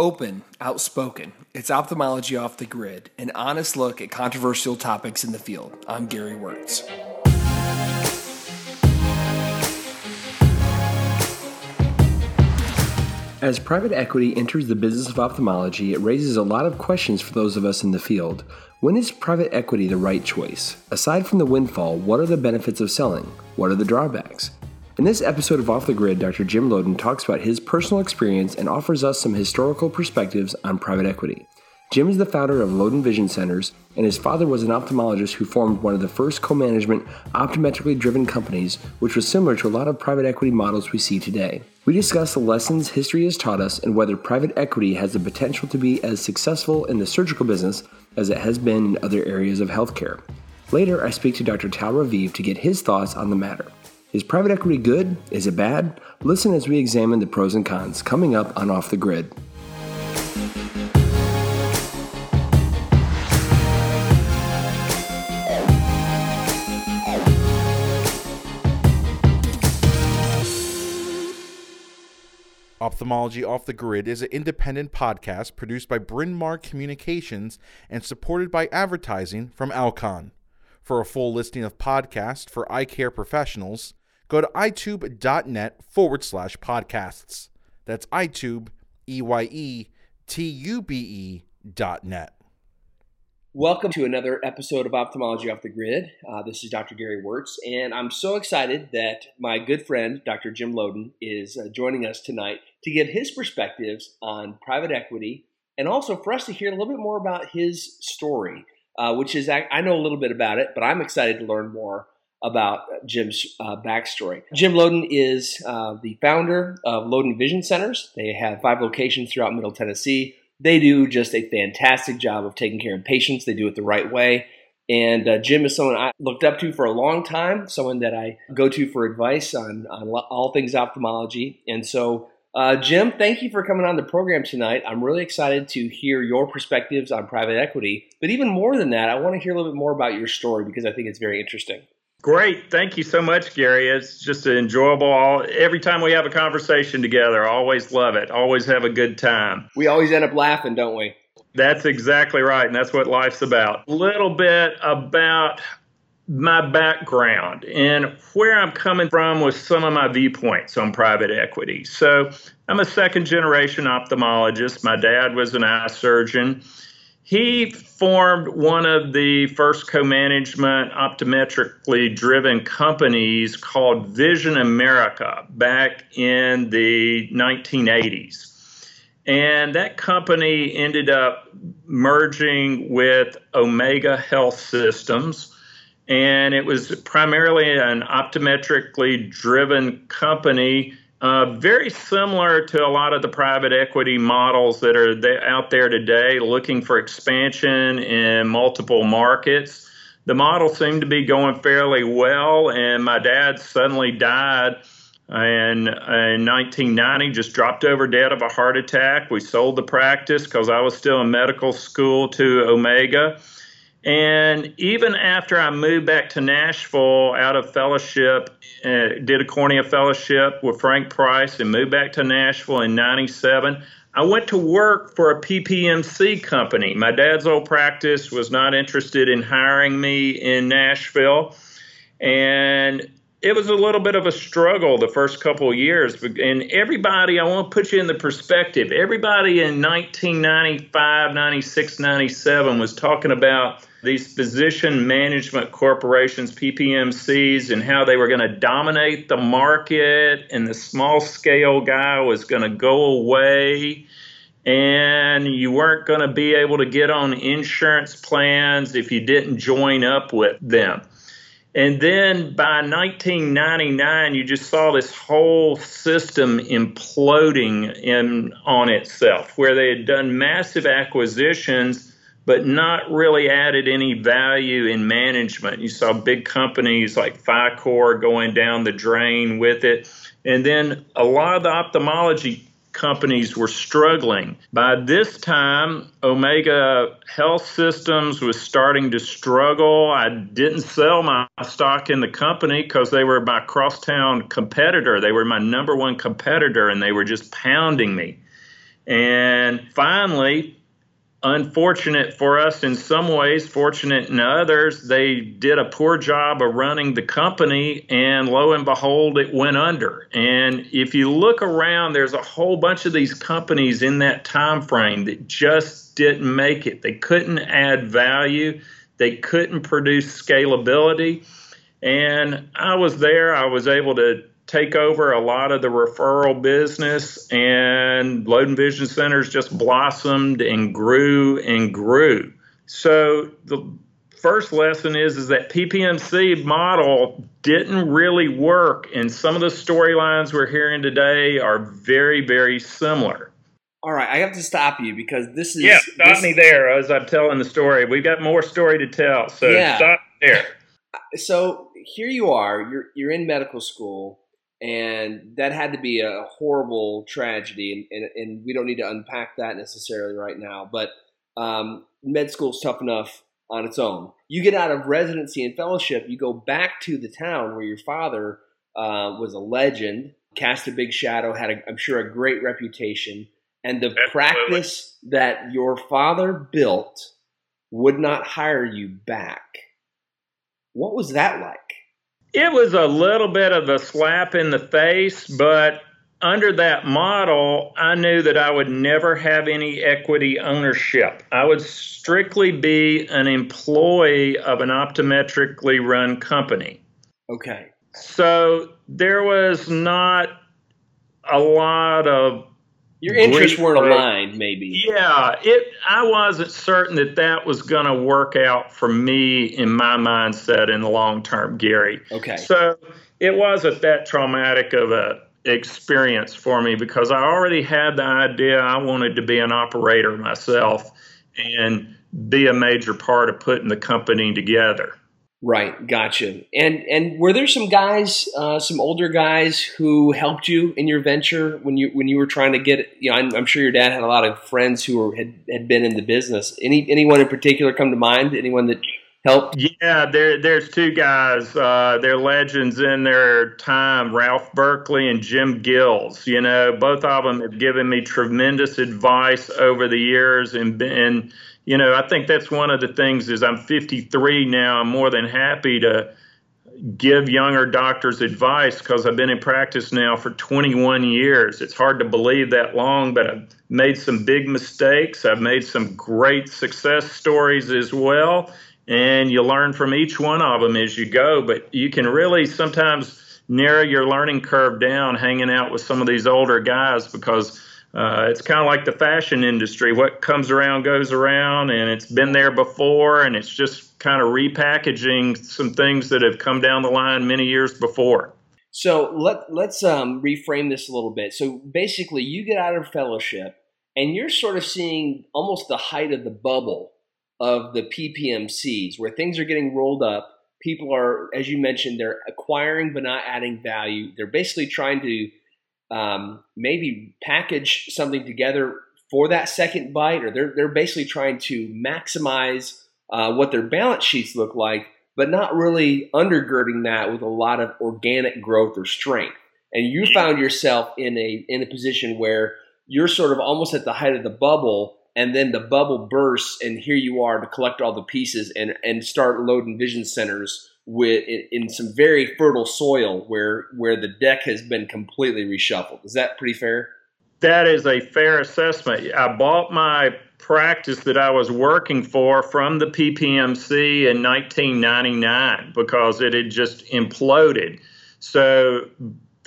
Open, outspoken. It's ophthalmology off the grid, an honest look at controversial topics in the field. I'm Gary Wörtz. As private equity enters the business of ophthalmology, it raises a lot of questions for those of us in the field. When is private equity the right choice? Aside from the windfall, what are the benefits of selling? What are the drawbacks? In this episode of Off the Grid, Dr. Jim Loden talks about his personal experience and offers us some historical perspectives on private equity. Jim is the founder of Loden Vision Centers, and his father was an ophthalmologist who formed one of the first co management, optometrically driven companies, which was similar to a lot of private equity models we see today. We discuss the lessons history has taught us and whether private equity has the potential to be as successful in the surgical business as it has been in other areas of healthcare. Later, I speak to Dr. Tal Raviv to get his thoughts on the matter. Is private equity good? Is it bad? Listen as we examine the pros and cons coming up on Off the Grid. Ophthalmology Off the Grid is an independent podcast produced by Bryn Mawr Communications and supported by advertising from Alcon. For a full listing of podcasts for eye care professionals, go to eyetube.net forward slash podcasts. That's Eyetube, E Y E T U B E dot net. Welcome to another episode of Ophthalmology Off the Grid. Uh, this is Dr. Gary Wörtz, and I'm so excited that my good friend, Dr. Jim Loden, is uh, joining us tonight to get his perspectives on private equity and also for us to hear a little bit more about his story, uh, which is, I know a little bit about it, but I'm excited to learn more about Jim's uh, backstory. Jim Loden is uh, the founder of Loden Vision Centers. They have five locations throughout Middle Tennessee. They do just a fantastic job of taking care of patients. They do it the right way. And uh, Jim is someone I looked up to for a long time, someone that I go to for advice on, on all things ophthalmology. And so, uh, Jim, thank you for coming on the program tonight. I'm really excited to hear your perspectives on private equity. But even more than that, I want to hear a little bit more about your story because I think it's very interesting. Great. Thank you so much, Gary. It's just enjoyable. All, every time we have a conversation together, I always love it. Always have a good time. We always end up laughing, don't we? That's exactly right. And that's what life's about. A little bit about my background and where I'm coming from with some of my viewpoints on private equity. So, I'm a second generation ophthalmologist. My dad was an eye surgeon. He formed one of the first co management optometrically driven companies called Vision America back in the 1980s. And that company ended up merging with Omega Health Systems. And it was primarily an optometrically driven company uh, very similar to a lot of the private equity models that are there, out there today, looking for expansion in multiple markets. The model seemed to be going fairly well, and my dad suddenly died in, in 1990, just dropped over dead of a heart attack. We sold the practice because I was still in medical school to Omega. And even after I moved back to Nashville out of fellowship, uh, did a cornea fellowship with Frank Price and moved back to Nashville in 97, I went to work for a PPMC company. My dad's old practice was not interested in hiring me in Nashville. And it was a little bit of a struggle the first couple of years. And everybody, I want to put you in the perspective, everybody in 1995, 96, 97 was talking about these physician management corporations, PPMCs, and how they were going to dominate the market, and the small scale guy was going to go away, and you weren't going to be able to get on insurance plans if you didn't join up with them. And then by 1999, you just saw this whole system imploding in on itself, where they had done massive acquisitions but not really added any value in management. You saw big companies like PhyCor going down the drain with it. And then a lot of the ophthalmology companies were struggling. By this time, Omega Health Systems was starting to struggle. I didn't sell my stock in the company because they were my crosstown competitor. They were my number one competitor and they were just pounding me. And finally, unfortunate for us in some ways, fortunate in others, they did a poor job of running the company, and lo and behold, it went under. And if you look around, there's a whole bunch of these companies in that time frame that just didn't make it. They couldn't add value, they couldn't produce scalability. And I was there. I was able to take over a lot of the referral business, and Loden Vision Centers just blossomed and grew and grew. So the first lesson is is that PPMC model didn't really work, and some of the storylines we're hearing today are very, very similar. All right, I have to stop you because this is yeah. Stop this, me there as I'm telling the story. We've got more story to tell, so yeah. stop there. So here you are. You're you're in medical school and that had to be a horrible tragedy and, and, and, we don't need to unpack that necessarily right now but um, med school's tough enough on its own. You get out of residency and fellowship you go back to the town where your father uh, was a legend cast a big shadow had a, i'm sure a great reputation and the Absolutely. practice that your father built would not hire you back. What was that like it was a little bit of a slap in the face, but under that model, I knew that I would never have any equity ownership. I would strictly be an employee of an optometrically run company. Okay. So there was not a lot of your interests weren't aligned, maybe. Yeah, it. I wasn't certain that that was going to work out for me in my mindset in the long term, Gary. Okay. So it wasn't that traumatic of a experience for me because I already had the idea I wanted to be an operator myself and be a major part of putting the company together. Right, gotcha. And and were there some guys, uh, some older guys who helped you in your venture when you when you were trying to get? You know, I'm, I'm sure your dad had a lot of friends who were, had had been in the business. Any anyone in particular come to mind? Anyone that helped? Yeah, there there's two guys. Uh, they're legends in their time. Ralph Berkeley and Jim Gills. You know, both of them have given me tremendous advice over the years and been you know, I think that's one of the things is I'm 53 now. I'm more than happy to give younger doctors advice because I've been in practice now for 21 years. It's hard to believe that long, but I've made some big mistakes. I've made some great success stories as well. And you learn from each one of them as you go, but you can really sometimes narrow your learning curve down hanging out with some of these older guys because uh, it's kind of like the fashion industry. What comes around goes around, and it's been there before, and it's just kind of repackaging some things that have come down the line many years before. So let let's um, reframe this a little bit. So basically, you get out of fellowship, and you're sort of seeing almost the height of the bubble of the PPMCs, where things are getting rolled up. People are, as you mentioned, they're acquiring but not adding value. They're basically trying to um, maybe package something together for that second bite, or they're they're basically trying to maximize uh, what their balance sheets look like, but not really undergirding that with a lot of organic growth or strength. And you found yourself in a in a position where you're sort of almost at the height of the bubble, and then the bubble bursts, and here you are to collect all the pieces and and start Loden Vision Centers with in, in, some very fertile soil where where the deck has been completely reshuffled. Is that pretty fair? That is a fair assessment. I bought my practice that I was working for from the PPMC in 1999 because it had just imploded. So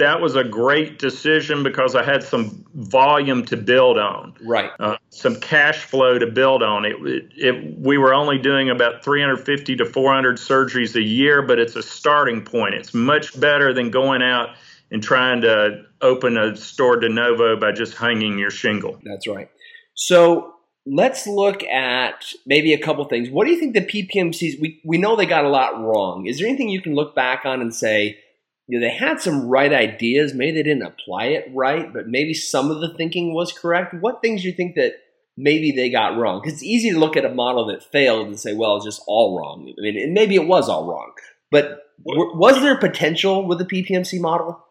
that was a great decision because I had some volume to build on. Right. Uh, some cash flow to build on. It, it, it, we were only doing about 350 to 400 surgeries a year, but it's a starting point. It's much better than going out and trying to open a store de novo by just hanging your shingle. That's right. So let's look at maybe a couple things. What do you think the PPMCs? We we know they got a lot wrong. Is there anything you can look back on and say? You know, they had some right ideas. Maybe they didn't apply it right, but maybe some of the thinking was correct. What things do you think that maybe they got wrong? Because it's easy to look at a model that failed and say, well, it's just all wrong. I mean, maybe it was all wrong. But was there potential with the PPMC model?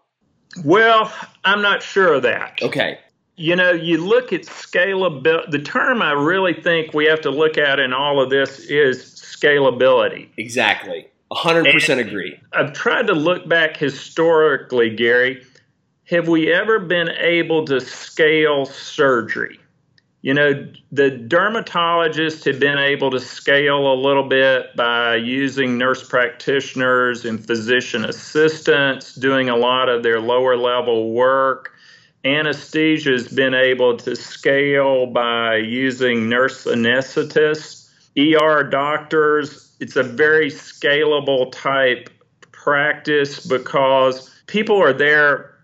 Well, I'm not sure of that. Okay. You know, you look at scalability. The term I really think we have to look at in all of this is scalability. Exactly. 100% and agree. I've tried to look back historically, Gary. Have we ever been able to scale surgery? You know, the dermatologists have been able to scale a little bit by using nurse practitioners and physician assistants, doing a lot of their lower level work. Anesthesia has been able to scale by using nurse anesthetists, ER doctors. It's a very scalable type practice because people are there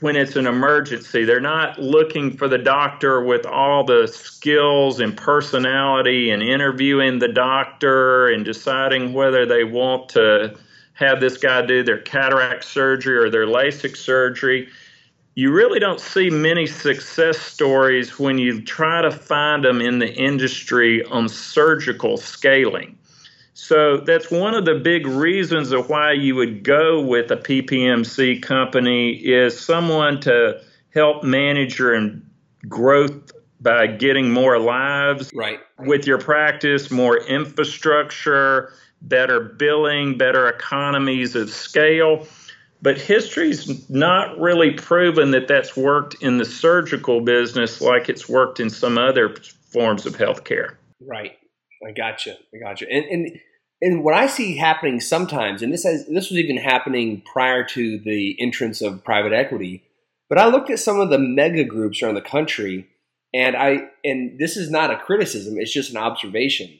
when it's an emergency. They're not looking for the doctor with all the skills and personality and interviewing the doctor and deciding whether they want to have this guy do their cataract surgery or their LASIK surgery. You really don't see many success stories when you try to find them in the industry on surgical scaling. So that's one of the big reasons of why you would go with a PPMC company is someone to help manage your growth by getting more lives right. with your practice, more infrastructure, better billing, better economies of scale. But history's not really proven that that's worked in the surgical business like it's worked in some other forms of healthcare. Right. I gotcha. I gotcha. And, and and what I see happening sometimes, and this has, this was even happening prior to the entrance of private equity, but I looked at some of the mega groups around the country, and I and this is not a criticism; it's just an observation.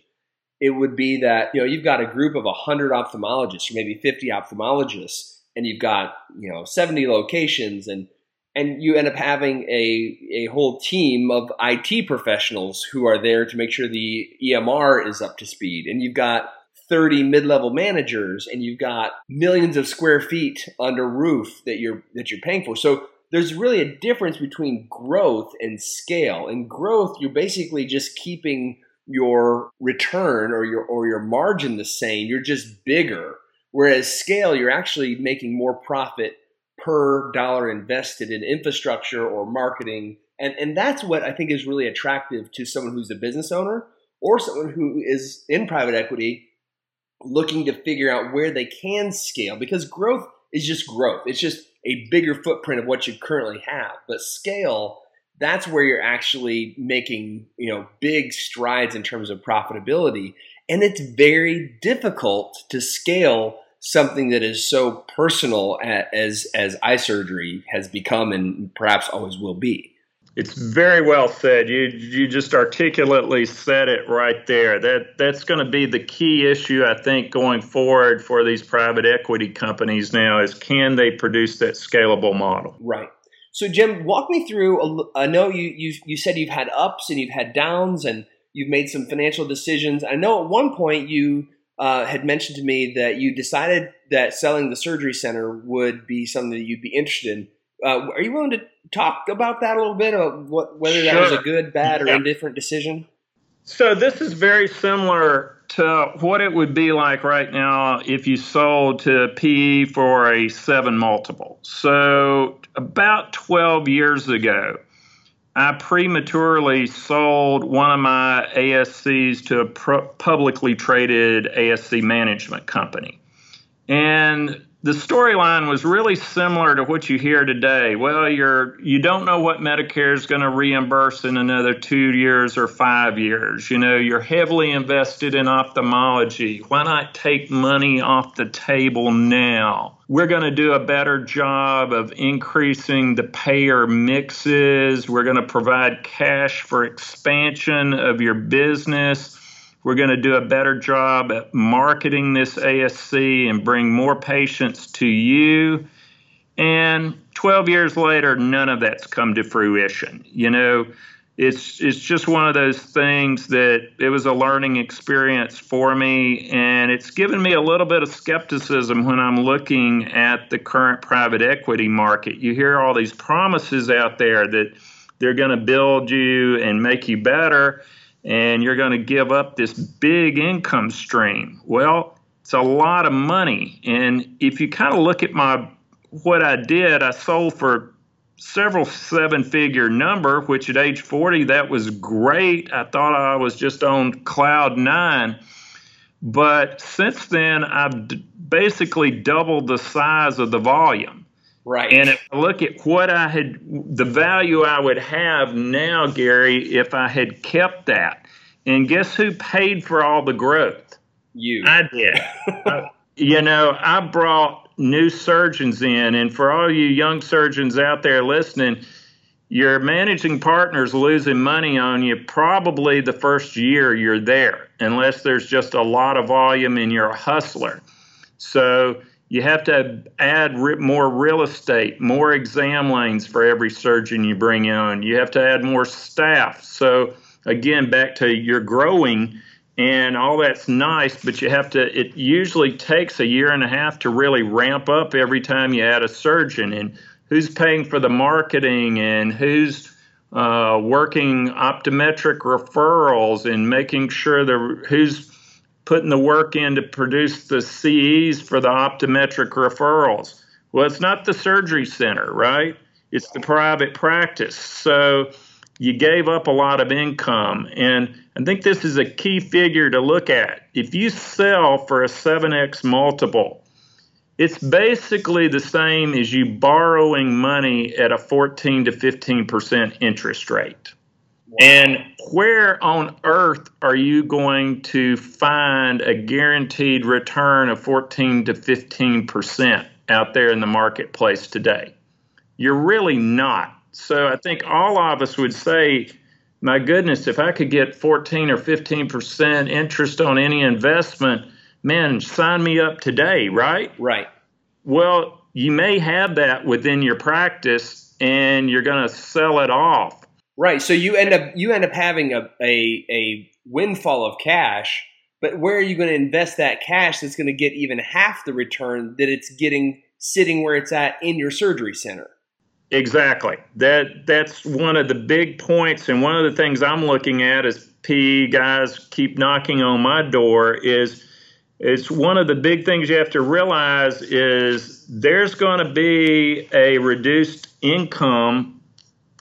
It would be that you know you've got a group of hundred ophthalmologists, or maybe fifty ophthalmologists, and you've got you know seventy locations, and and you end up having a a whole team of IT professionals who are there to make sure the EMR is up to speed, and you've got 30 mid-level managers and you've got millions of square feet under roof that you're that you're paying for. So there's really a difference between growth and scale. In growth, you're basically just keeping your return or your or your margin the same. You're just bigger. Whereas scale, you're actually making more profit per dollar invested in infrastructure or marketing. And and that's what I think is really attractive to someone who's a business owner or someone who is in private equity looking to figure out where they can scale because growth is just growth. It's just a bigger footprint of what you currently have. But scale, that's where you're actually making, you know, big strides in terms of profitability. And it's very difficult to scale something that is so personal as as eye surgery has become and perhaps always will be. It's very well said. You you just articulately said it right there. That that's going to be the key issue I think going forward for these private equity companies now is can they produce that scalable model? Right. So Jim, walk me through. I know you you you said you've had ups and you've had downs and you've made some financial decisions. I know at one point you uh, had mentioned to me that you decided that selling the surgery center would be something that you'd be interested in. Uh, are you willing to talk about that a little bit, of what, whether that was a good, bad, or yeah. indifferent decision? So this is very similar to what it would be like right now if you sold to PE for a seven multiple. So about 12 years ago, I prematurely sold one of my ASCs to a publicly traded ASC management company. And the storyline was really similar to what you hear today. Well, you're you don't know what Medicare is going to reimburse in another 2 years or 5 years. You know, you're heavily invested in ophthalmology. Why not take money off the table now? We're going to do a better job of increasing the payer mixes. We're going to provide cash for expansion of your business we're going to do a better job at marketing this ASC and bring more patients to you. And 12 years later, none of that's come to fruition. You know, it's it's just one of those things that it was a learning experience for me and it's given me a little bit of skepticism when I'm looking at the current private equity market. You hear all these promises out there that they're going to build you and make you better and you're going to give up this big income stream. Well, it's a lot of money. And if you kind of look at my what I did, I sold for several seven figure number, which at age 40, that was great. I thought I was just on cloud nine. But since then, I've d- basically doubled the size of the volume. Right. And if I look at what I had, the value I would have now, Gary, if I had kept that. And guess who paid for all the growth? You. I did. you know, I brought new surgeons in, and for all you young surgeons out there listening, your managing partner's losing money on you probably the first year you're there, unless there's just a lot of volume and you're a hustler. So you have to add more real estate, more exam lanes for every surgeon you bring on. You have to add more staff. So again, back to your growing and all that's nice, but you have to, it usually takes a year and a half to really ramp up every time you add a surgeon. And who's paying for the marketing and who's uh, working optometric referrals and making sure the who's putting the work in to produce the CEs for the optometric referrals. Well, it's not the surgery center, right? It's the private practice. So you gave up a lot of income. And I think this is a key figure to look at. If you sell for a 7x multiple, it's basically the same as you borrowing money at a 14 to 15% interest rate. Wow. And where on earth are you going to find a guaranteed return of 14 to 15% out there in the marketplace today? You're really not. So I think all of us would say, my goodness, if I could get 14 or 15% interest on any investment, man, sign me up today, right? Right. Well, you may have that within your practice and you're going to sell it off. Right. So you end up you end up having a, a, a windfall of cash, but where are you going to invest that cash that's going to get even half the return that it's getting sitting where it's at in your surgery center? Exactly. That that's one of the big points, and one of the things I'm looking at as P guys keep knocking on my door is it's one of the big things you have to realize is there's going to be a reduced income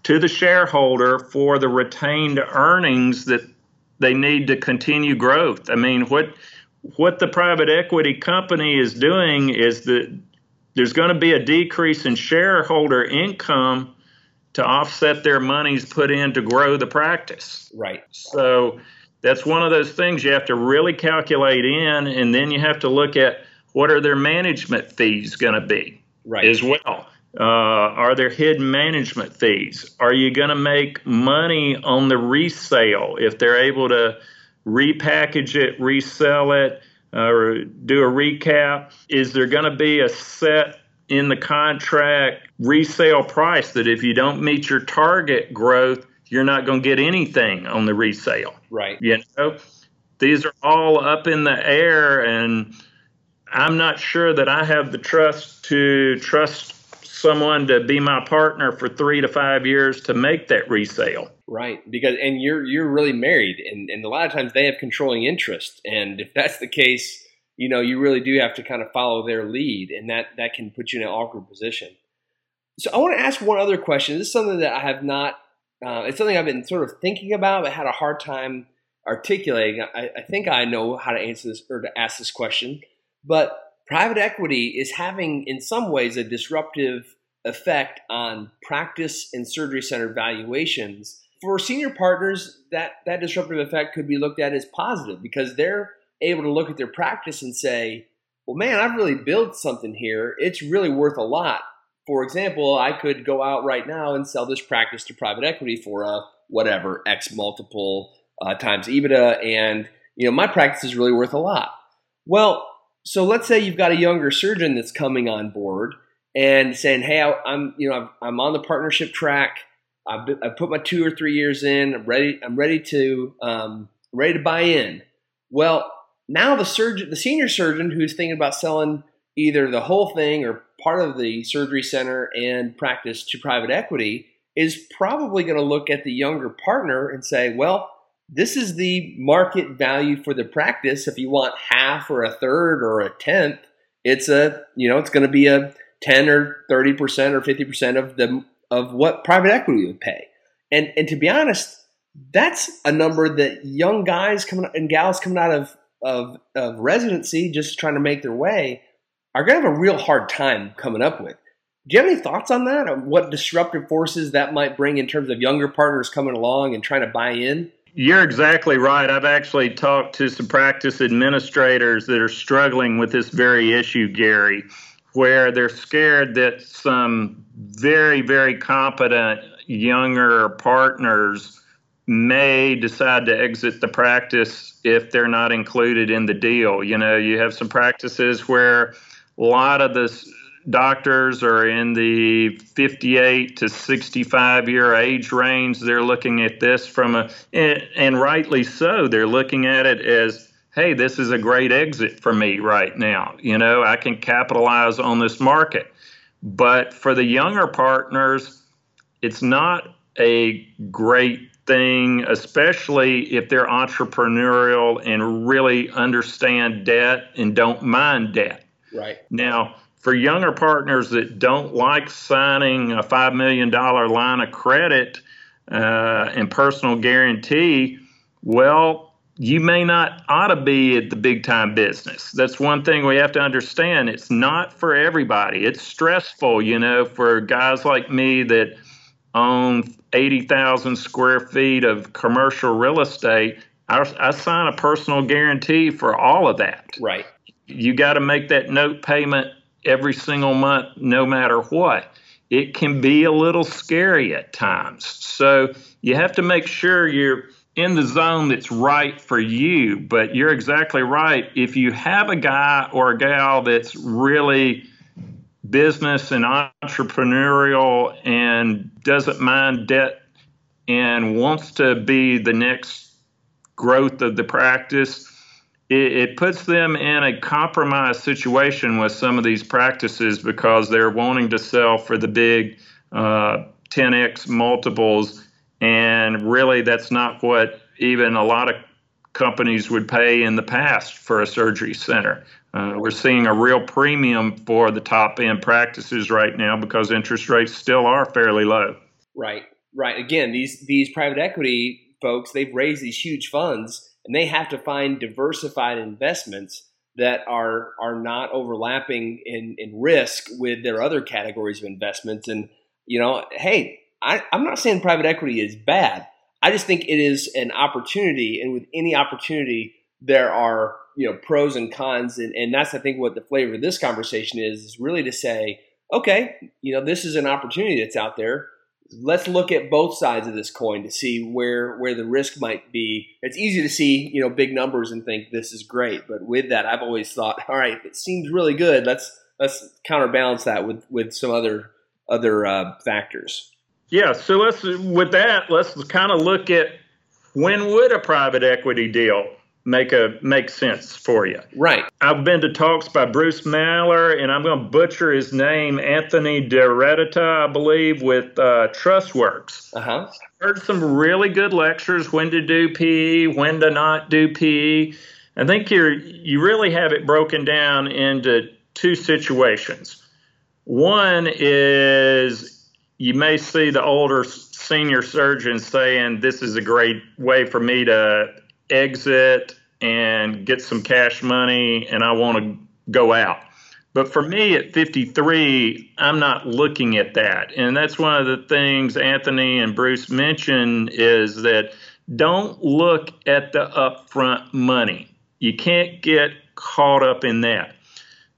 to the shareholder for the retained earnings that they need to continue growth. I mean, what what the private equity company is doing is that there's going to be a decrease in shareholder income to offset their monies put in to grow the practice. Right. So that's one of those things you have to really calculate in, and then you have to look at what are their management fees going to be right. as well. Uh, are there hidden management fees? Are you going to make money on the resale if they're able to repackage it, resell it? or do a recap. Is there going to be a set in the contract resale price that if you don't meet your target growth, you're not going to get anything on the resale? Right. You know, these are all up in the air, and I'm not sure that I have the trust to trust someone to be my partner for three to five years to make that resale. Right, because and you're you're really married, and and a lot of times they have controlling interest, and if that's the case, you know you really do have to kind of follow their lead, and that that can put you in an awkward position. So I want to ask one other question. This is something that I have not. Uh, it's something I've been sort of thinking about, but had a hard time articulating. I, I think I know how to answer this or to ask this question, but private equity is having, in some ways, a disruptive effect on practice and surgery center valuations for senior partners, that that disruptive effect could be looked at as positive because they're able to look at their practice and say, "Well, man, I've really built something here. It's really worth a lot." For example, I could go out right now and sell this practice to private equity for a whatever X multiple uh, times EBITDA, and you know my practice is really worth a lot. Well, so let's say you've got a younger surgeon that's coming on board and saying, "Hey, I, am you know I'm on the partnership track." I've, been, I've put my two or three years in. I'm ready. I'm ready to um, ready to buy in. Well, now the surgeon, the senior surgeon who's thinking about selling either the whole thing or part of the surgery center and practice to private equity is probably going to look at the younger partner and say, well, this is the market value for the practice. If you want half or a third or a tenth, it's a, you know, it's going to be a 10 or 30% or 50% of the of what private equity would pay. And and to be honest, that's a number that young guys coming and gals coming out of of, of residency, just trying to make their way, are going to have a real hard time coming up with. Do you have any thoughts on that? On what disruptive forces that might bring in terms of younger partners coming along and trying to buy in? You're exactly right. I've actually talked to some practice administrators that are struggling with this very issue, Gary, where they're scared that some very, very competent younger partners may decide to exit the practice if they're not included in the deal. You know, you have some practices where a lot of the doctors are in the 58 to 65 year age range. They're looking at this from a, and, and rightly so, they're looking at it as, hey, this is a great exit for me right now. You know, I can capitalize on this market. But for the younger partners, it's not a great thing, especially if they're entrepreneurial and really understand debt and don't mind debt. Right. Now, for younger partners that don't like signing a $5 million line of credit uh, and personal guarantee, well, you may not ought to be at the big time business. That's one thing we have to understand. It's not for everybody. It's stressful, you know, for guys like me that own 80,000 square feet of commercial real estate, I, I sign a personal guarantee for all of that. Right. You got to make that note payment every single month, no matter what. It can be a little scary at times. So you have to make sure you're in the zone that's right for you. But you're exactly right. If you have a guy or a gal that's really business and entrepreneurial and doesn't mind debt and wants to be the next growth of the practice, it, it, puts them in a compromised situation with some of these practices because they're wanting to sell for the big uh, 10x multiples. And really, that's not what even a lot of companies would pay in the past for a surgery center. Uh, we're seeing a real premium for the top end practices right now because interest rates still are fairly low. Right, right. Again, these these private equity folks they've raised these huge funds and they have to find diversified investments that are are not overlapping in, in risk with their other categories of investments. And you know, hey, I, I'm not saying private equity is bad. I just think it is an opportunity, and with any opportunity, there are you know pros and cons and, and that's i think what the flavor of this conversation is is really to say okay you know this is an opportunity that's out there let's look at both sides of this coin to see where where the risk might be. It's easy to see you know big numbers and think this is great but with that i've always thought all right it seems really good let's let's counterbalance that with with some other other uh, factors. Yeah so let's with that let's kind of look at when would a private equity deal make a make sense for you. Right. I've been to talks by Bruce Maller, and I'm going to butcher his name, Anthony DeRedita, I believe, with uh, TrustWorks. Uh huh. Heard some really good lectures when to do PE, when to not do PE. I think you you really have it broken down into two situations. One is you may see the older senior surgeon saying this is a great way for me to exit and get some cash money and I want to go out. But for me at 53, I'm not looking at that. And that's one of the things Anthony and Bruce mentioned is that don't look at the upfront money. You can't get caught up in that.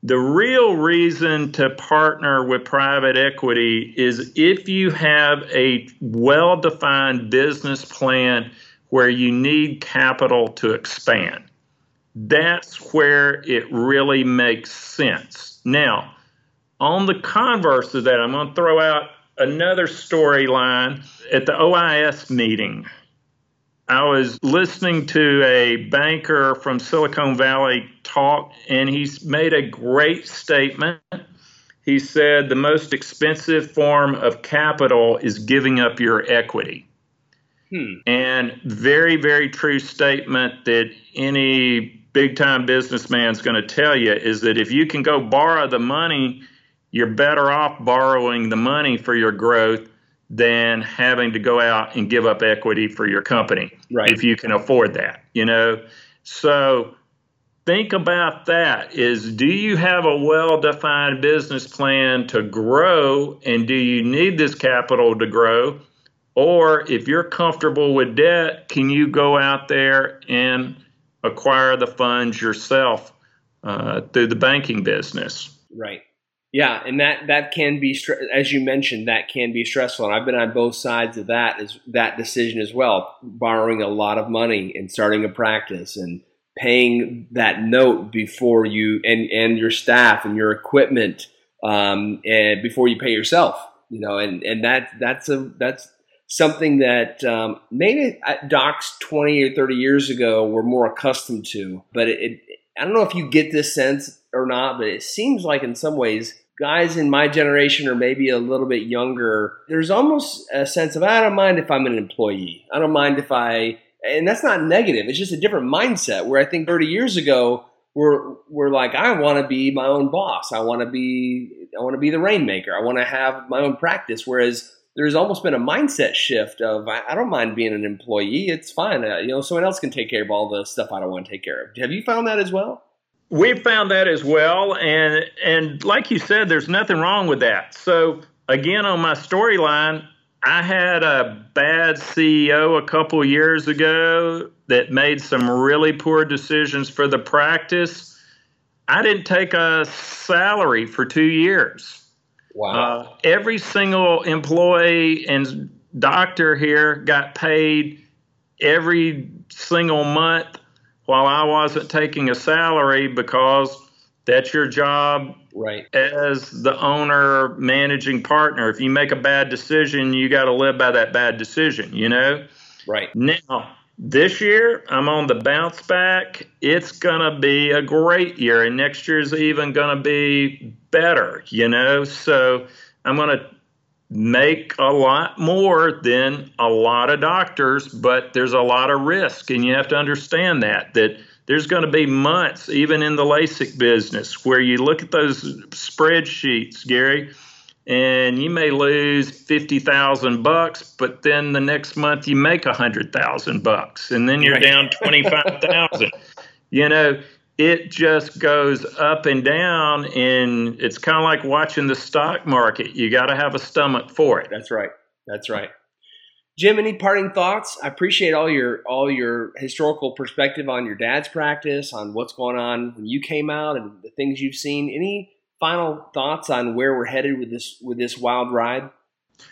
The real reason to partner with private equity is if you have a well defined business plan where you need capital to expand. That's where it really makes sense. Now, on the converse of that, I'm going to throw out another storyline. At the OIS meeting, I was listening to a banker from Silicon Valley talk, and he's made a great statement. He said the most expensive form of capital is giving up your equity. Hmm. And very, very true statement that any big time businessman is going to tell you is that if you can go borrow the money, you're better off borrowing the money for your growth than having to go out and give up equity for your company right. if you can afford that, you know. So think about that is do you have a well-defined business plan to grow and do you need this capital to grow? Or if you're comfortable with debt, can you go out there and acquire the funds yourself uh, through the banking business? Right. Yeah, and that that can be as you mentioned that can be stressful, and I've been on both sides of that is that decision as well, borrowing a lot of money and starting a practice and paying that note before you and and your staff and your equipment um, and before you pay yourself, you know, and and that that's a that's something that um, maybe docs 20 or 30 years ago were more accustomed to, but it, it I don't know if you get this sense or not, but it seems like in some ways guys in my generation or maybe a little bit younger, there's almost a sense of I don't mind if I'm an employee. I don't mind if I and that's not negative. It's just a different mindset where I think 30 years ago we're we're like I want to be my own boss. I want to be I want to be the rainmaker. I want to have my own practice whereas there's almost been a mindset shift of I, I don't mind being an employee. It's fine. Uh, you know, someone else can take care of all the stuff I don't want to take care of. Have you found that as well? We found that as well, and and like you said, there's nothing wrong with that. So again, on my storyline, I had a bad CEO a couple years ago that made some really poor decisions for the practice. I didn't take a salary for two years. Wow. Uh, every single employee and doctor here got paid every single month while I wasn't taking a salary because that's your job right. as the owner managing partner. If you make a bad decision you got to live by that bad decision you know? Right. Now this year i'm on the bounce back. It's gonna be a great year and next year's even gonna be better you know? So i'm gonna make a lot more than a lot of doctors, but there's a lot of risk, and you have to understand that that there's going to be months, even in the LASIK business, where you look at those spreadsheets, Gary, and you may lose fifty thousand bucks, but then the next month you make a hundred thousand bucks, and then you're right. down twenty five thousand. you know, it just goes up and down and it's kind of like watching the stock market. You got to have a stomach for it. That's right. That's right. Jim any parting thoughts? I appreciate all your all your historical perspective on your dad's practice on what's going on when you came out and the things you've seen. Any final thoughts on where we're headed with this with this wild ride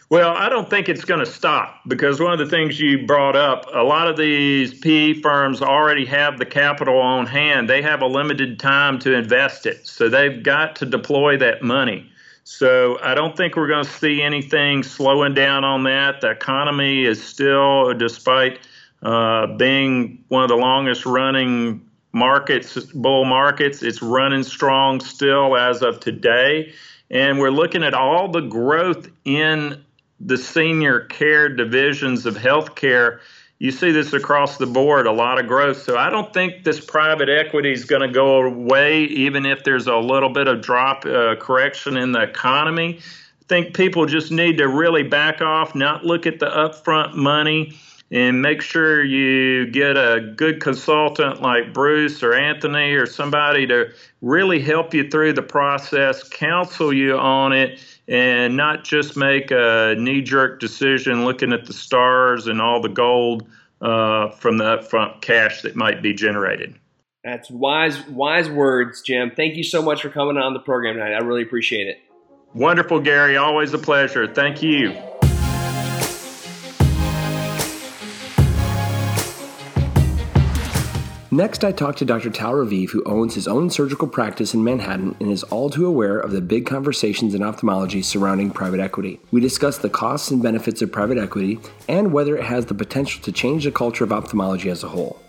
well, I don't think it's going to stop because one of the things you brought up, a lot of these PE firms already have the capital on hand. They have a limited time to invest it. So they've got to deploy that money. So I don't think we're going to see anything slowing down on that. The economy is still, despite uh, being one of the longest running markets, bull markets, it's running strong still as of today. And we're looking at all the growth in the senior care divisions of healthcare. You see this across the board, a lot of growth. So I don't think this private equity is going to go away, even if there's a little bit of drop uh, correction in the economy. I think people just need to really back off, not look at the upfront money and make sure you get a good consultant like Bruce or Anthony or somebody to really help you through the process, counsel you on it, and not just make a knee jerk decision looking at the stars and all the gold uh, from the upfront cash that might be generated. That's wise, wise words, Jim. Thank you so much for coming on the program tonight. I really appreciate it. Wonderful, Gary. Always a pleasure. Thank you. Next, I talked to Dr. Tal Raviv, who owns his own surgical practice in Manhattan and is all too aware of the big conversations in ophthalmology surrounding private equity. We discussed the costs and benefits of private equity and whether it has the potential to change the culture of ophthalmology as a whole.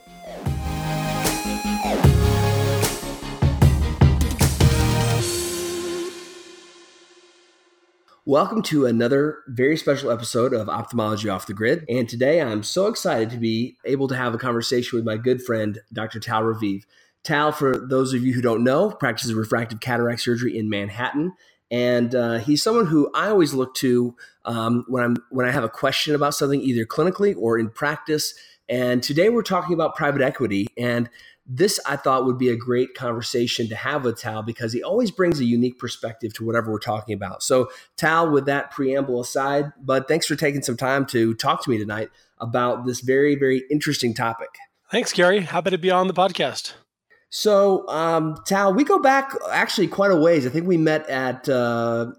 Welcome to another very special episode of Ophthalmology Off the Grid. And today I'm so excited to be able to have a conversation with my good friend, Dr. Tal Raviv. Tal, for those of you who don't know, practices refractive cataract surgery in Manhattan. and uh, he's someone who I always look to um, when I'm when I have a question about something, either clinically or in practice. And today we're talking about private equity, and this I thought would be a great conversation to have with Tal because he always brings a unique perspective to whatever we're talking about. So, Tal, with that preamble aside, but thanks for taking some time to talk to me tonight about this very, very interesting topic. Thanks, Gary. Happy to be on the podcast. So, um, Tal, we go back actually quite a ways. I think we met at uh,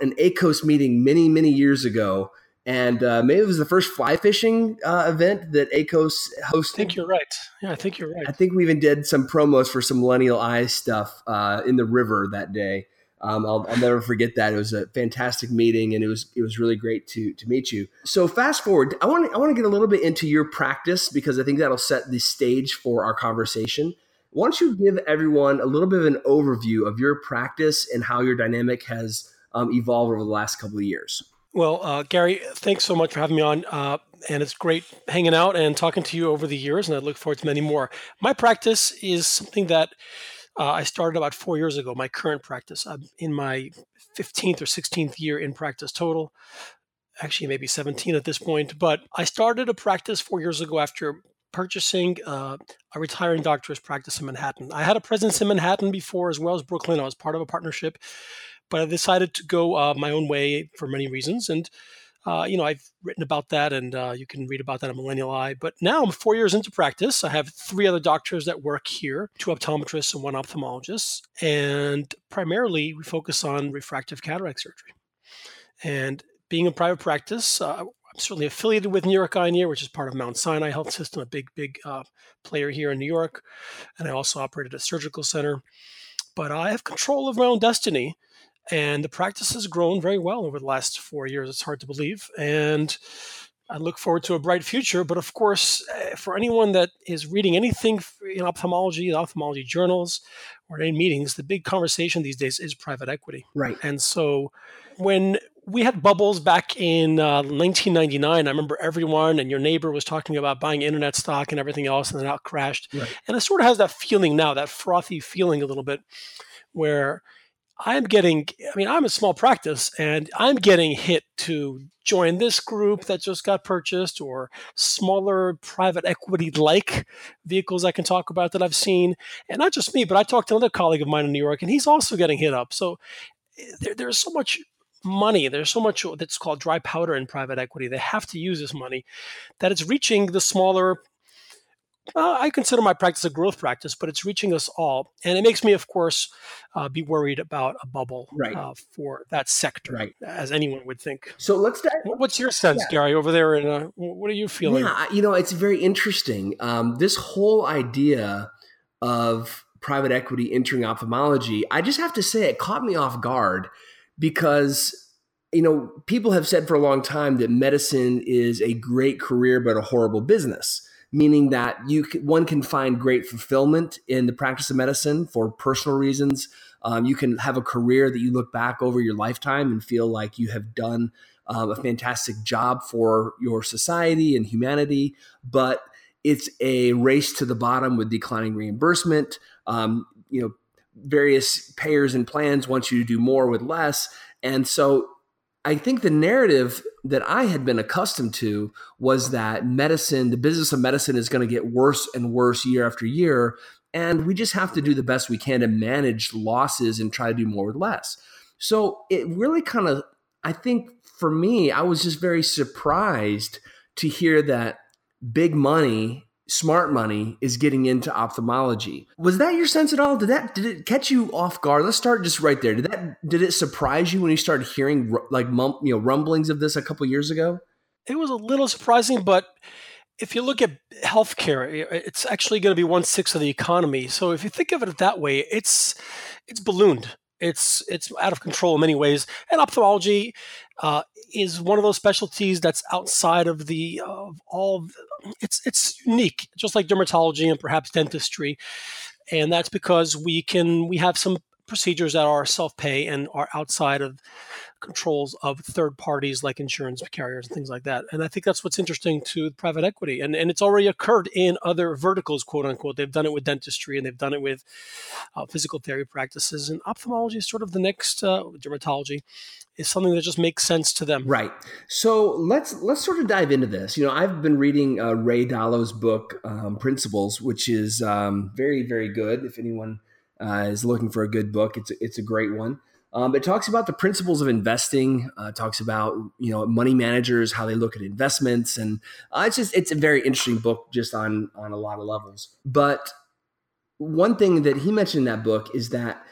an ACOS meeting many, many years ago. And uh, maybe it was the first fly fishing uh, event that ACOS hosted. I think you're right. Yeah, I think you're right. I think we even did some promos for some Millennial Eyes stuff uh, in the river that day. Um, I'll, I'll, never forget that. It was a fantastic meeting, and it was it was really great to to meet you. So fast forward, I want I want to get a little bit into your practice because I think that'll set the stage for our conversation. Why don't you give everyone a little bit of an overview of your practice and how your dynamic has um, evolved over the last couple of years? Well, uh, Gary, thanks so much for having me on. Uh, and it's great hanging out and talking to you over the years, and I look forward to many more. My practice is something that uh, I started about four years ago, my current practice. I'm in my 15th or 16th year in practice total. Actually, maybe 17 at this point. But I started a practice four years ago after purchasing uh, a retiring doctor's practice in Manhattan. I had a presence in Manhattan before as well as Brooklyn. I was part of a partnership, but I decided to go uh, my own way for many reasons. And uh, you know, I've written about that, and uh, you can read about that in Millennial Eye. But now I'm four years into practice. I have three other doctors that work here, two optometrists and one ophthalmologist, and primarily we focus on refractive cataract surgery. And being in private practice, uh, I'm certainly affiliated with New York Eye and Ear, which is part of Mount Sinai Health System, a big, big uh, player here in New York. And I also operated a surgical center. But I have control of my own destiny and the practice has grown very well over the last four years. It's hard to believe. And I look forward to a bright future. But of course, eh, for anyone that is reading anything in ophthalmology, ophthalmology journals, or in meetings, the big conversation these days is private equity. Right. And so when we had bubbles back in uh, 1999. I remember everyone and your neighbor was talking about buying internet stock and everything else, and then out crashed. Right. And it sort of has that feeling now, that frothy feeling a little bit, where I'm getting, I mean, I'm a small practice and I'm getting hit to join this group that just got purchased or smaller private equity like vehicles I can talk about that I've seen. And not just me, but I talked to another colleague of mine in New York and he's also getting hit up. So eh, there, there's so much money, there's so much that's called dry powder in private equity. They have to use this money that it's reaching the smaller uh, I consider my practice a growth practice, but it's reaching us all, and it makes me, of course, uh, be worried about a bubble right. uh, for that sector, right. as anyone would think. So let's. Dive- What's your sense, yeah. Gary, over there? And uh, what are you feeling? Yeah, you know, it's very interesting. Um, this whole idea of private equity entering ophthalmology, I just have to say, it caught me off guard because you know people have said for a long time that medicine is a great career but a horrible business meaning that you one can find great fulfillment in the practice of medicine for personal reasons. Um, you can have a career that you look back over your lifetime and feel like you have done um, a fantastic job for your society and humanity, but it's a race to the bottom with declining reimbursement. Um, you know, various payers and plans want you to do more with less, and so I think the narrative that I had been accustomed to was that medicine, the business of medicine, is going to get worse and worse year after year. And we just have to do the best we can to manage losses and try to do more with less. So it really kind of, I think for me, I was just very surprised to hear that big money smart money is getting into ophthalmology. Was that your sense at all? Did that did it catch you off guard? Let's start just right there. Did that did it surprise you when you started hearing like you know rumblings of this a couple years ago? It was a little surprising, but if you look at healthcare, it's actually going to be one sixth of the economy. So if you think of it that way, it's it's ballooned. It's it's out of control in many ways. And ophthalmology uh, is one of those specialties that's outside of the of all. Of, it's it's unique, just like dermatology and perhaps dentistry, and that's because we can we have some procedures that are self pay and are outside of controls of third parties like insurance carriers and things like that. And I think that's what's interesting to private equity. And, and it's already occurred in other verticals, quote unquote. They've done it with dentistry and they've done it with uh, physical therapy practices. And ophthalmology is sort of the next, uh, dermatology is something that just makes sense to them. Right. So let's let's sort of dive into this. You know, I've been reading uh, Ray Dalio's book um, Principles, which is um, very very good. If anyone uh, is looking for a good book, it's a, it's a great one. Um, it talks about the principles of investing. Uh, talks about you know money managers how they look at investments, and uh, it's just it's a very interesting book just on on a lot of levels. But one thing that he mentioned in that book is that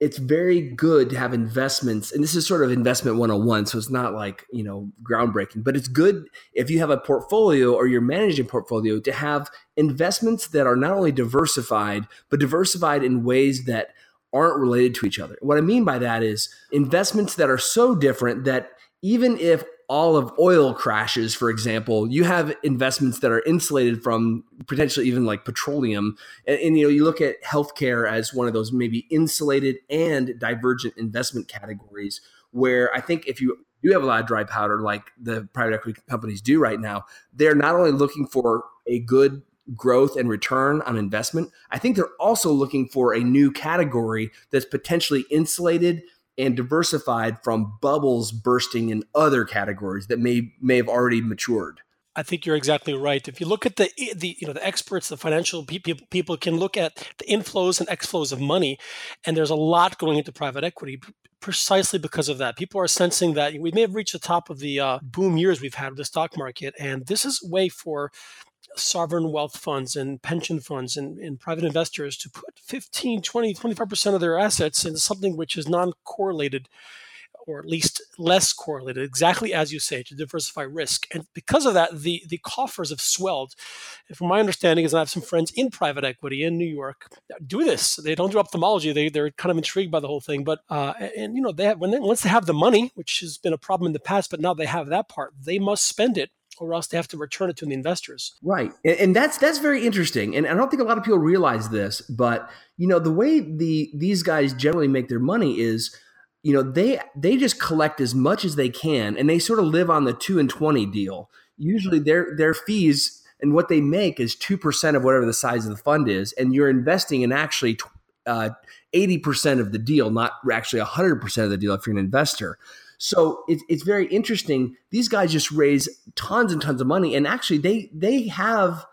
it's very good to have investments and this is sort of investment 101 so it's not like you know groundbreaking but it's good if you have a portfolio or you're managing portfolio to have investments that are not only diversified but diversified in ways that aren't related to each other what i mean by that is investments that are so different that even if all of oil crashes, for example, you have investments that are insulated from potentially even like petroleum. And, and, you know, you look at healthcare as one of those maybe insulated and divergent investment categories where I think if you do have a lot of dry powder like the private equity companies do right now, they're not only looking for a good growth and return on investment, I think they're also looking for a new category that's potentially insulated and diversified from bubbles bursting in other categories that may may have already matured. I think you're exactly right. If you look at the the you know the experts, the financial people, people can look at the inflows and exflows of money, and there's a lot going into private equity precisely because of that. People are sensing that we may have reached the top of the uh, boom years we've had with the stock market, and this is a way for sovereign wealth funds and pension funds and, and, private investors to put 15, 20, 25% of their assets into something which is non correlated or at least less correlated, exactly as you say, to diversify risk. And because of that, the, the coffers have swelled. And from my understanding, is I have some friends in private equity in New York do this. They don't do ophthalmology. They, they're kind of intrigued by the whole thing. But, uh, and, you know, they have, when they, once they have the money, which has been a problem in the past, but now they have that part, they must spend it or else they have to return it to the investors. Right, and, and, that's that's very interesting. And I don't think a lot of people realize this, but you know the way the these guys generally make their money is, you know, they they just collect as much as they can, and they sort of live on the two and twenty deal. Usually, their their fees and what they make is two percent of whatever the size of the fund is, and you're investing in actually. Uh, 80% of the deal, not actually 100% of the deal if you're an investor. So it's it's very interesting. These guys just raise tons and tons of money, and actually they they have,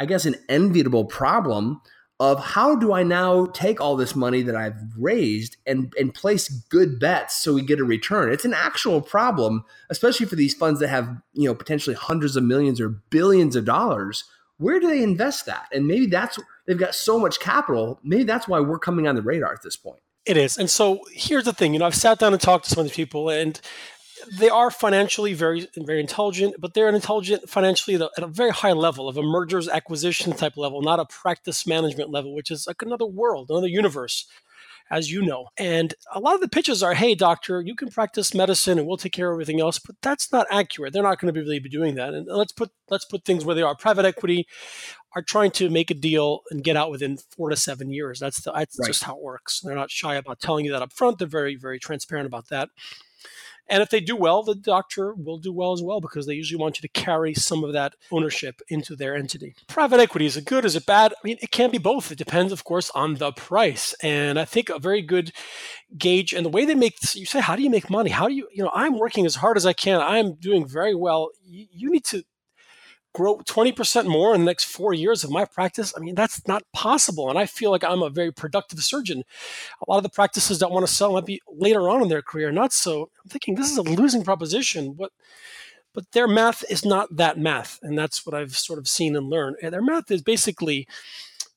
I guess, an enviable problem of how do I now take all this money that I've raised and and place good bets so we get a return. It's an actual problem, especially for these funds that have you know potentially hundreds of millions or billions of dollars. Where do they invest that? And maybe that's they've got so much capital. Maybe that's why we're coming on the radar at this point. It is. And so here's the thing, you know, I've sat down and talked to some of these people and they are financially very very intelligent, but they're intelligent financially at a, at a, very high level of a mergers acquisition type level, not a practice management level, which is like another world, another universe, as you know. And a lot of the pitches are, "Hey, doctor, you can practice medicine, and we'll take care of everything else." But that's not accurate. They're not going to be really be doing that. And let's put let's put things where they are. Private equity are trying to make a deal and get out within four to seven years. That's the, that's right. just how it works. They're not shy about telling you that up front. They're very very transparent about that. And if they do well, the doctor will do well as well because they usually want you to carry some of that ownership into their entity. Private equity is it good? Is it bad? I mean, it can be both. It depends, of course, on the price. And I think a very good gauge and the way they make you say, how do you make money? How do you, you know, I'm working as hard as I can. I'm doing very well. You, you need to grow 20% more in the next four years of my practice, I mean, that's not possible. And I feel like I'm a very productive surgeon. A lot of the practices that want to sell might be later on in their career, not so. I'm thinking this is a losing proposition. What? But their math is not that math. And that's what I've sort of seen and learned. And their math is basically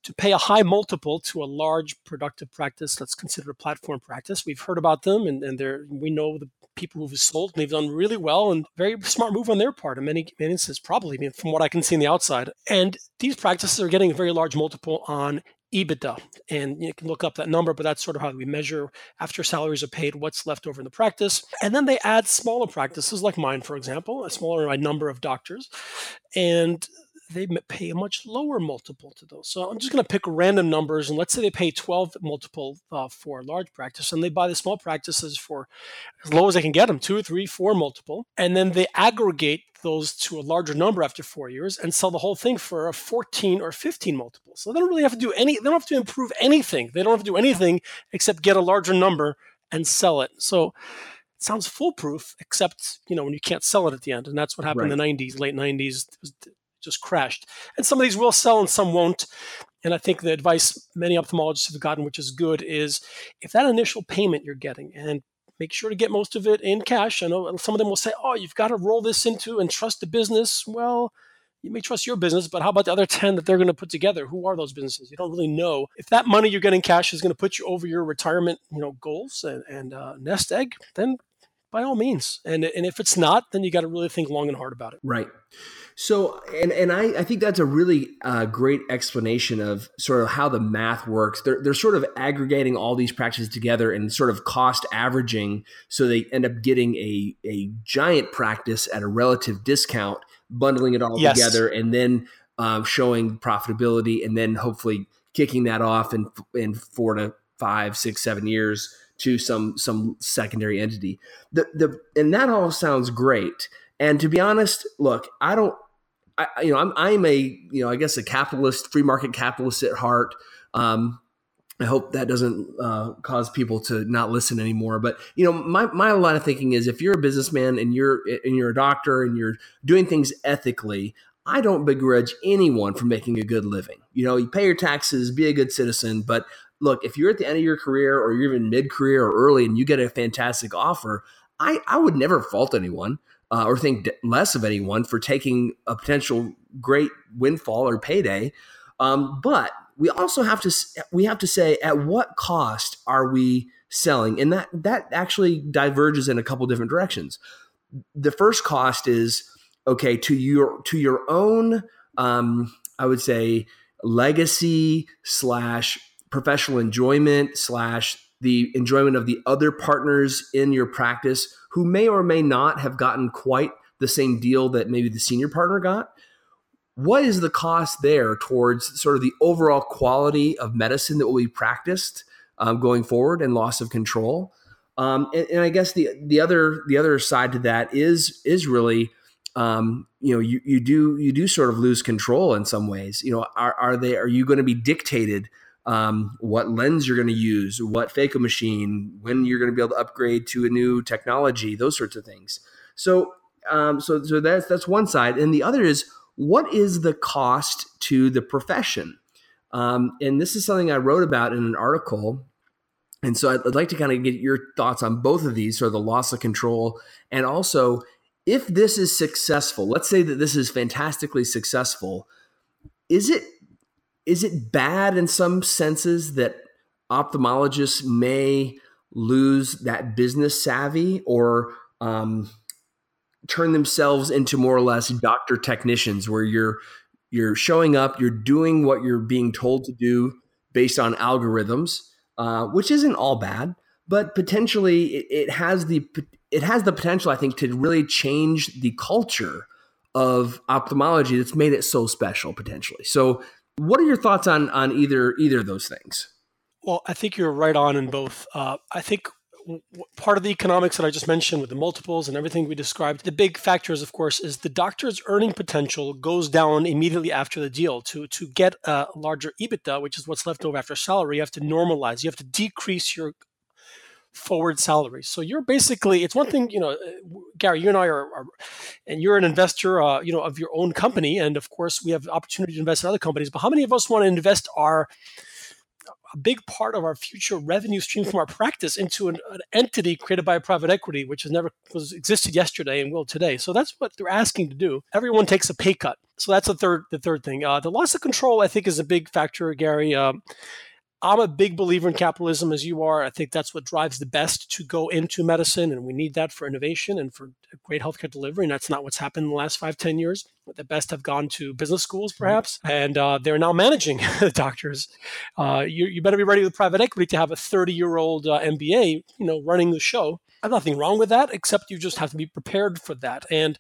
to pay a high multiple to a large productive practice that's considered a platform practice. We've heard about them and, and we know the people who've sold and they've done really well and very smart move on their part in many, many instances, probably I mean, from what I can see on the outside. And these practices are getting a very large multiple on EBITDA. And you can look up that number, but that's sort of how we measure after salaries are paid, what's left over in the practice. And then they add smaller practices like mine, for example, a smaller number of doctors. And they pay a much lower multiple to those. So I'm just going to pick random numbers, and let's say they pay 12 multiple uh, for a large practice, and they buy the small practices for as low as they can get them, two, three, four multiple, and then they aggregate those to a larger number after four years and sell the whole thing for a 14 or 15 multiple. So they don't really have to do any, they don't have to improve anything. They don't have to do anything except get a larger number and sell it. So it sounds foolproof, except, you know, when you can't sell it at the end. And that's what happened right. in the 90s, late 90s just crashed. And some of these will sell and some won't. And I think the advice many ophthalmologists have gotten, which is good, is if that initial payment you're getting, and make sure to get most of it in cash. I know some of them will say, oh, you've got to roll this into and trust the business. Well, you may trust your business, but how about the other 10 that they're going to put together? Who are those businesses? You don't really know. If that money you're getting cash is going to put you over your retirement, you know, goals and, and uh, nest egg, then by all means. And, and if it's not, then you got to really think long and hard about it. Right. So, and and I, I think that's a really uh, great explanation of sort of how the math works. They're they're sort of aggregating all these practices together and sort of cost averaging, so they end up getting a a giant practice at a relative discount, bundling it all yes. together, and then um, showing profitability, and then hopefully kicking that off in in four to five, six, seven years to some some secondary entity. The the and that all sounds great. And to be honest, look, I don't, I, you know, I'm, I'm a, you know, I guess a capitalist, free market capitalist at heart. Um, I hope that doesn't uh, cause people to not listen anymore. But you know, my my line of thinking is, if you're a businessman and you're and you're a doctor and you're doing things ethically, I don't begrudge anyone for making a good living. You know, you pay your taxes, be a good citizen. But look, if you're at the end of your career or you're even mid career or early and you get a fantastic offer, I I would never fault anyone uh, or think less of anyone for taking a potential great windfall or payday. Um, but we also have to we have to say at what cost are we selling, and that that actually diverges in a couple different directions. The first cost is okay to your to your own um, I would say legacy slash professional enjoyment slash the enjoyment of the other partners in your practice who may or may not have gotten quite the same deal that maybe the senior partner got. What is the cost there towards sort of the overall quality of medicine that will be practiced um, going forward and loss of control? Um, and, and, I guess the the other the other side to that is is really um, you know you, you do you do sort of lose control in some ways. You know, are, are they are you going to be dictated um, what lens you're going to use, what phaco machine, when you're going to be able to upgrade to a new technology, those sorts of things. So, um, so, so that's that's one side, and the other is what is the cost to the profession? Um, and this is something I wrote about in an article. And so I'd, I'd like to kind of get your thoughts on both of these, of the loss of control, and also if this is successful. Let's say that this is fantastically successful. Is it is it bad in some senses that ophthalmologists may lose that business savvy or um, turn themselves into more or less doctor technicians where you're you're showing up you're doing what you're being told to do based on algorithms uh, which isn't all bad but potentially it, it has the it has the potential i think to really change the culture of ophthalmology that's made it so special potentially. So what are your thoughts on on either either of those things? Well, I think you're right on in both. Uh, I think part of the economics that I just mentioned with the multiples and everything we described, the big factor is, of course, is the doctor's earning potential goes down immediately after the deal. To to get a larger EBITDA, which is what's left over after salary, you have to normalize. You have to decrease your forward salaries. So you're basically it's one thing you know, Gary, you and I are, are and you're an investor, uh, you know, of your own company, and of course we have opportunity to invest in other companies. But how many of us want to invest our a big part of our future revenue stream from our practice into an, an, entity created by a private equity, which has never was existed yesterday and will today. So that's what they're asking to do. Everyone takes a pay cut. So that's the third the third thing. Uh, the loss of control, I think, is a big factor, Gary. Um, I'm a big believer in capitalism as you are. I think that's what drives the best to go into medicine, and we need that for innovation and for great healthcare delivery. And that's not what's happened in the last five, ten years. The best have gone to business schools, mm-hmm. perhaps, and uh, they're now managing the doctors. Uh, you, you, better be ready with private equity to have a 30 year old uh, MBA, you know, running the show. I have nothing wrong with that, except you just have to be prepared for that. And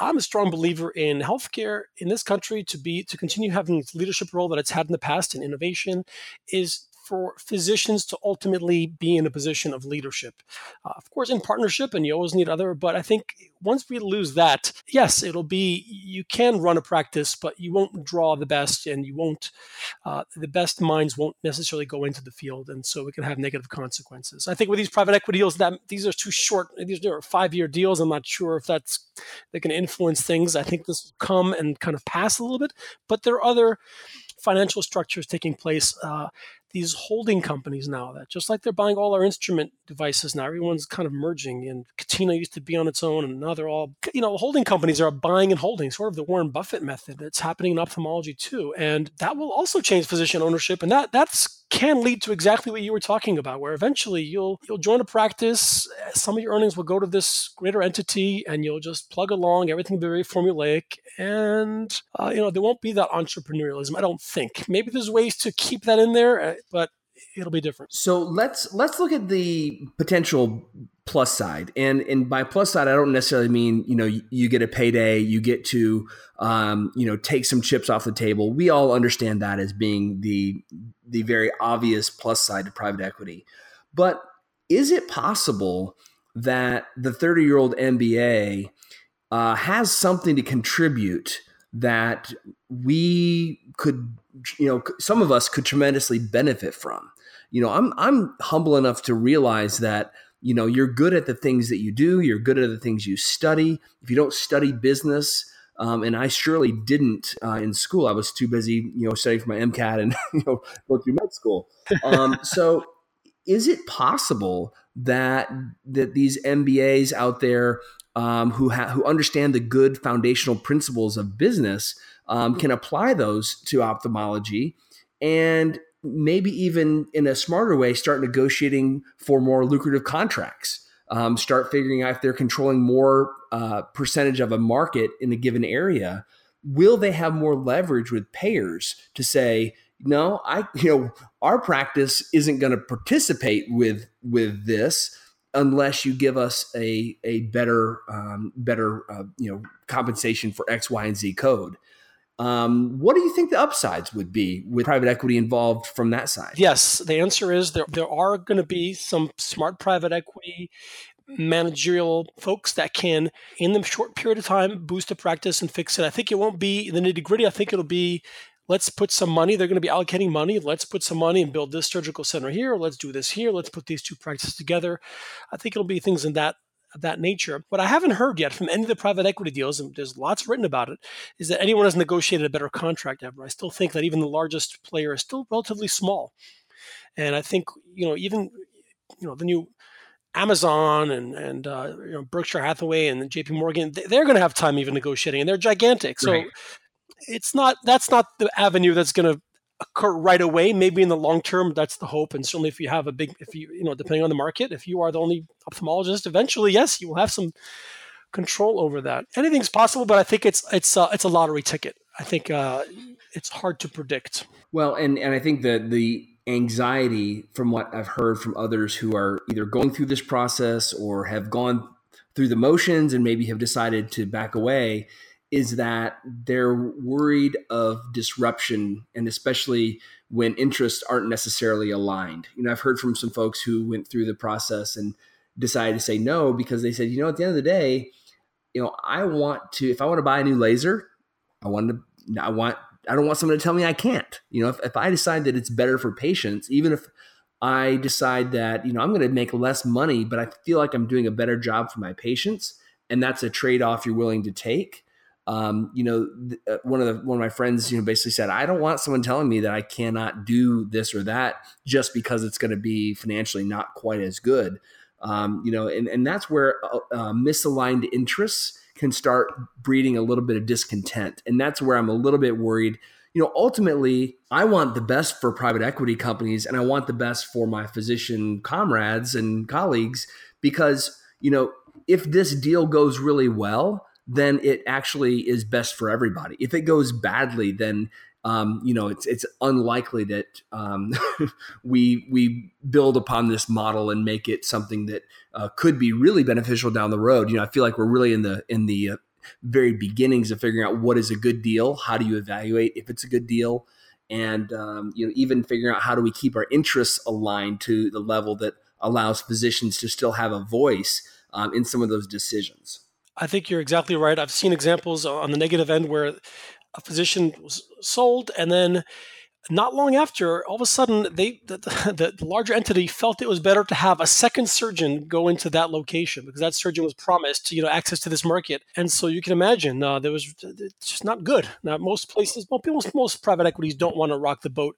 I'm a strong believer in healthcare in this country to be to continue having its leadership role that it's had in the past in innovation is for physicians to ultimately be in a position of leadership. Uh, of course, in partnership, and you always need other, but I think once we lose that, yes, it'll be, you can run a practice, but you won't draw the best and you won't, uh, the best minds won't necessarily go into the field. And so it can have negative consequences. I think with these private equity deals, that these are too short, these are five year deals. I'm not sure if that's, they can influence things. I think this will come and kind of pass a little bit, but there are other financial structures taking place. Uh, these holding companies now that just like they're buying all our instrument devices now, everyone's kind of merging. And Katena used to be on its own, and now they're all, you know, holding companies are buying and holding, sort of the Warren Buffett method. that's happening in ophthalmology too, and that will also change physician ownership, and that that's can lead to exactly what you were talking about, where eventually you'll you'll join a practice, some of your earnings will go to this greater entity, and you'll just plug along. Everything will be very formulaic, and uh, you know there won't be that entrepreneurialism. I don't think. Maybe there's ways to keep that in there, uh, but it'll be different. So let's let's look at the potential plus side, and and by plus side, I don't necessarily mean you know you, you get a payday, you get to um, you know take some chips off the table. We all understand that as being the the very obvious plus side to private equity, but is it possible that the 30 year old MBA uh, has something to contribute that we could you know some of us could tremendously benefit from you know i'm i'm humble enough to realize that you know you're good at the things that you do you're good at the things you study if you don't study business um, and I surely didn't uh, in school. I was too busy, you know, studying for my MCAT and you know go through med school. Um, so, is it possible that that these MBAs out there um, who ha- who understand the good foundational principles of business um, can apply those to ophthalmology and maybe even in a smarter way start negotiating for more lucrative contracts um, start figuring out if they're controlling more uh, percentage of a market in a given area will they have more leverage with payers to say no i you know our practice isn't going to participate with with this unless you give us a a better um, better uh, you know compensation for X, Y, and Z code. Um, what do you think the upsides would be with private equity involved from that side? Yes, the answer is there. There are going to be some smart private equity managerial folks that can, in the short period of time, boost a practice and fix it. I think it won't be the nitty gritty. I think it'll be let's put some money. They're going to be allocating money. Let's put some money and build this surgical center here. Let's do this here. Let's put these two practices together. I think it'll be things in that of that nature. What I haven't heard yet from any of the private equity deals, and there's lots written about it, is that anyone has negotiated a better contract ever. I still think that even the largest player is still relatively small. And I think, you know, even, you know, the new Amazon and and uh, you know Berkshire Hathaway and J.P. Morgan, they're going to have time even negotiating, and they're gigantic. So right it's not that's not the avenue that's going to occur right away. Maybe in the long term, that's the hope. And certainly, if you have a big, if you you know, depending on the market, if you are the only ophthalmologist, eventually, yes, you will have some control over that. Anything's possible, but I think it's it's uh, it's a lottery ticket. I think uh, it's hard to predict. Well, and and I think that the anxiety from what I've heard from others who are either going through this process or have gone through the motions and maybe have decided to back away is that they're worried of disruption and especially when interests aren't necessarily aligned. You know, I've heard from some folks who went through the process and decided to say no because they said, you know, at the end of the day, you know, I want to if I want to buy a new laser, I want to I want I don't want someone to tell me I can't. You know, if, if I decide that it's better for patients, even if I decide that, you know, I'm going to make less money, but I feel like I'm doing a better job for my patients, and that's a trade-off you're willing to take um, you know, th- uh, one of the one of my friends, you know, basically said, I don't want someone telling me that I cannot do this or that just because it's going to be financially not quite as good. Um, you know, and and that's where uh, uh, misaligned interests can start breeding a little bit of discontent, and that's where I'm a little bit worried. You know, ultimately, I want the best for private equity companies, and I want the best for my physician comrades and colleagues because you know if this deal goes really well then it actually is best for everybody. If it goes badly, then um, you know it's it's unlikely that um, we we build upon this model and make it something that uh, could be really beneficial down the road. You know, I feel like we're really in the in the uh, very beginnings of figuring out what is a good deal. How do you evaluate if it's a good deal? And um, you know, even figuring out how do we keep our interests aligned to the level that allows physicians to still have a voice um, in some of those decisions. I think you're exactly right. I've seen examples on the negative end where a physician was sold and then not long after, all of a sudden, they the, the, larger entity felt it was better to have a second surgeon go into that location because that surgeon was promised, you know, access to this market. And so you can imagine uh, there was it's just not good. Now, most places, most most private equities don't want to rock the boat.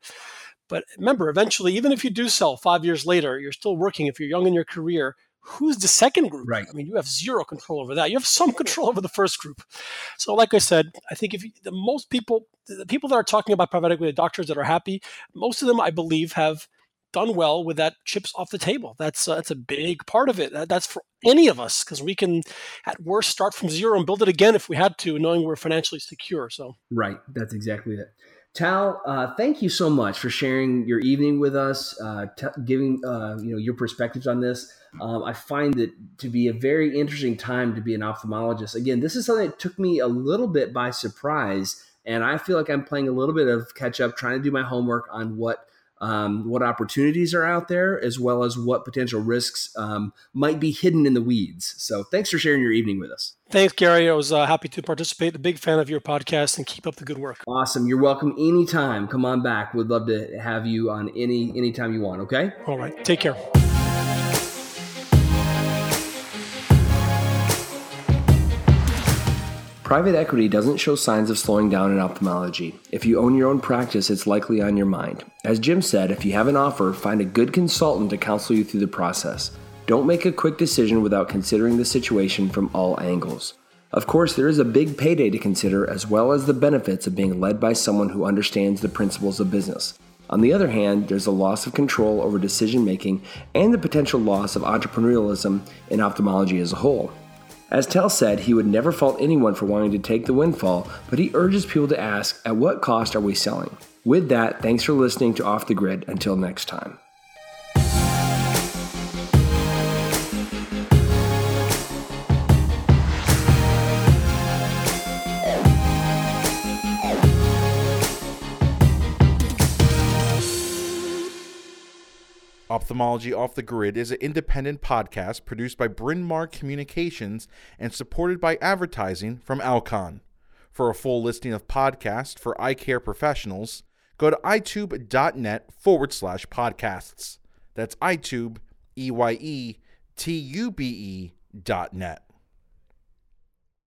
But remember, eventually, even if you do sell five years later, you're still working. If you're young in your career, who's the second group? Right. I mean, you have zero control over that. You have some control over the first group. So, like I said, I think if you, the most people, the people that are talking about private equity, doctors that are happy, most of them, I believe, have done well with that chips off the table. That's uh, that's a big part of it. That's for any of us because we can, at worst, start from zero and build it again if we had to, knowing we're financially secure. So, right. That's exactly it. Tal, uh, thank you so much for sharing your evening with us, uh, t- giving uh, you know your perspectives on this. Um, I find it to be a very interesting time to be an ophthalmologist. Again, this is something that took me a little bit by surprise, and I feel like I'm playing a little bit of catch up, trying to do my homework on what um, what opportunities are out there, as well as what potential risks um, might be hidden in the weeds. So, thanks for sharing your evening with us. Thanks, Gary. I was uh, happy to participate. A big fan of your podcast, and keep up the good work. Awesome. You're welcome anytime. Come on back. We'd love to have you on any anytime you want. Okay. All right. Take care. Private equity doesn't show signs of slowing down in ophthalmology. If you own your own practice, it's likely on your mind. As Jim said, if you have an offer, find a good consultant to counsel you through the process. Don't make a quick decision without considering the situation from all angles. Of course, there is a big payday to consider, as well as the benefits of being led by someone who understands the principles of business. On the other hand, there's a loss of control over decision making and the potential loss of entrepreneurialism in ophthalmology as a whole. As Tal said, he would never fault anyone for wanting to take the windfall, but he urges people to ask, at what cost are we selling? With that, thanks for listening to Off the Grid. Until next time. Ophthalmology Off the Grid is an independent podcast produced by Bryn Mawr Communications and supported by advertising from Alcon. For a full listing of podcasts for eye care professionals, go to eyetube.net forward slash podcasts. That's Eyetube, E Y E T U B E dot net.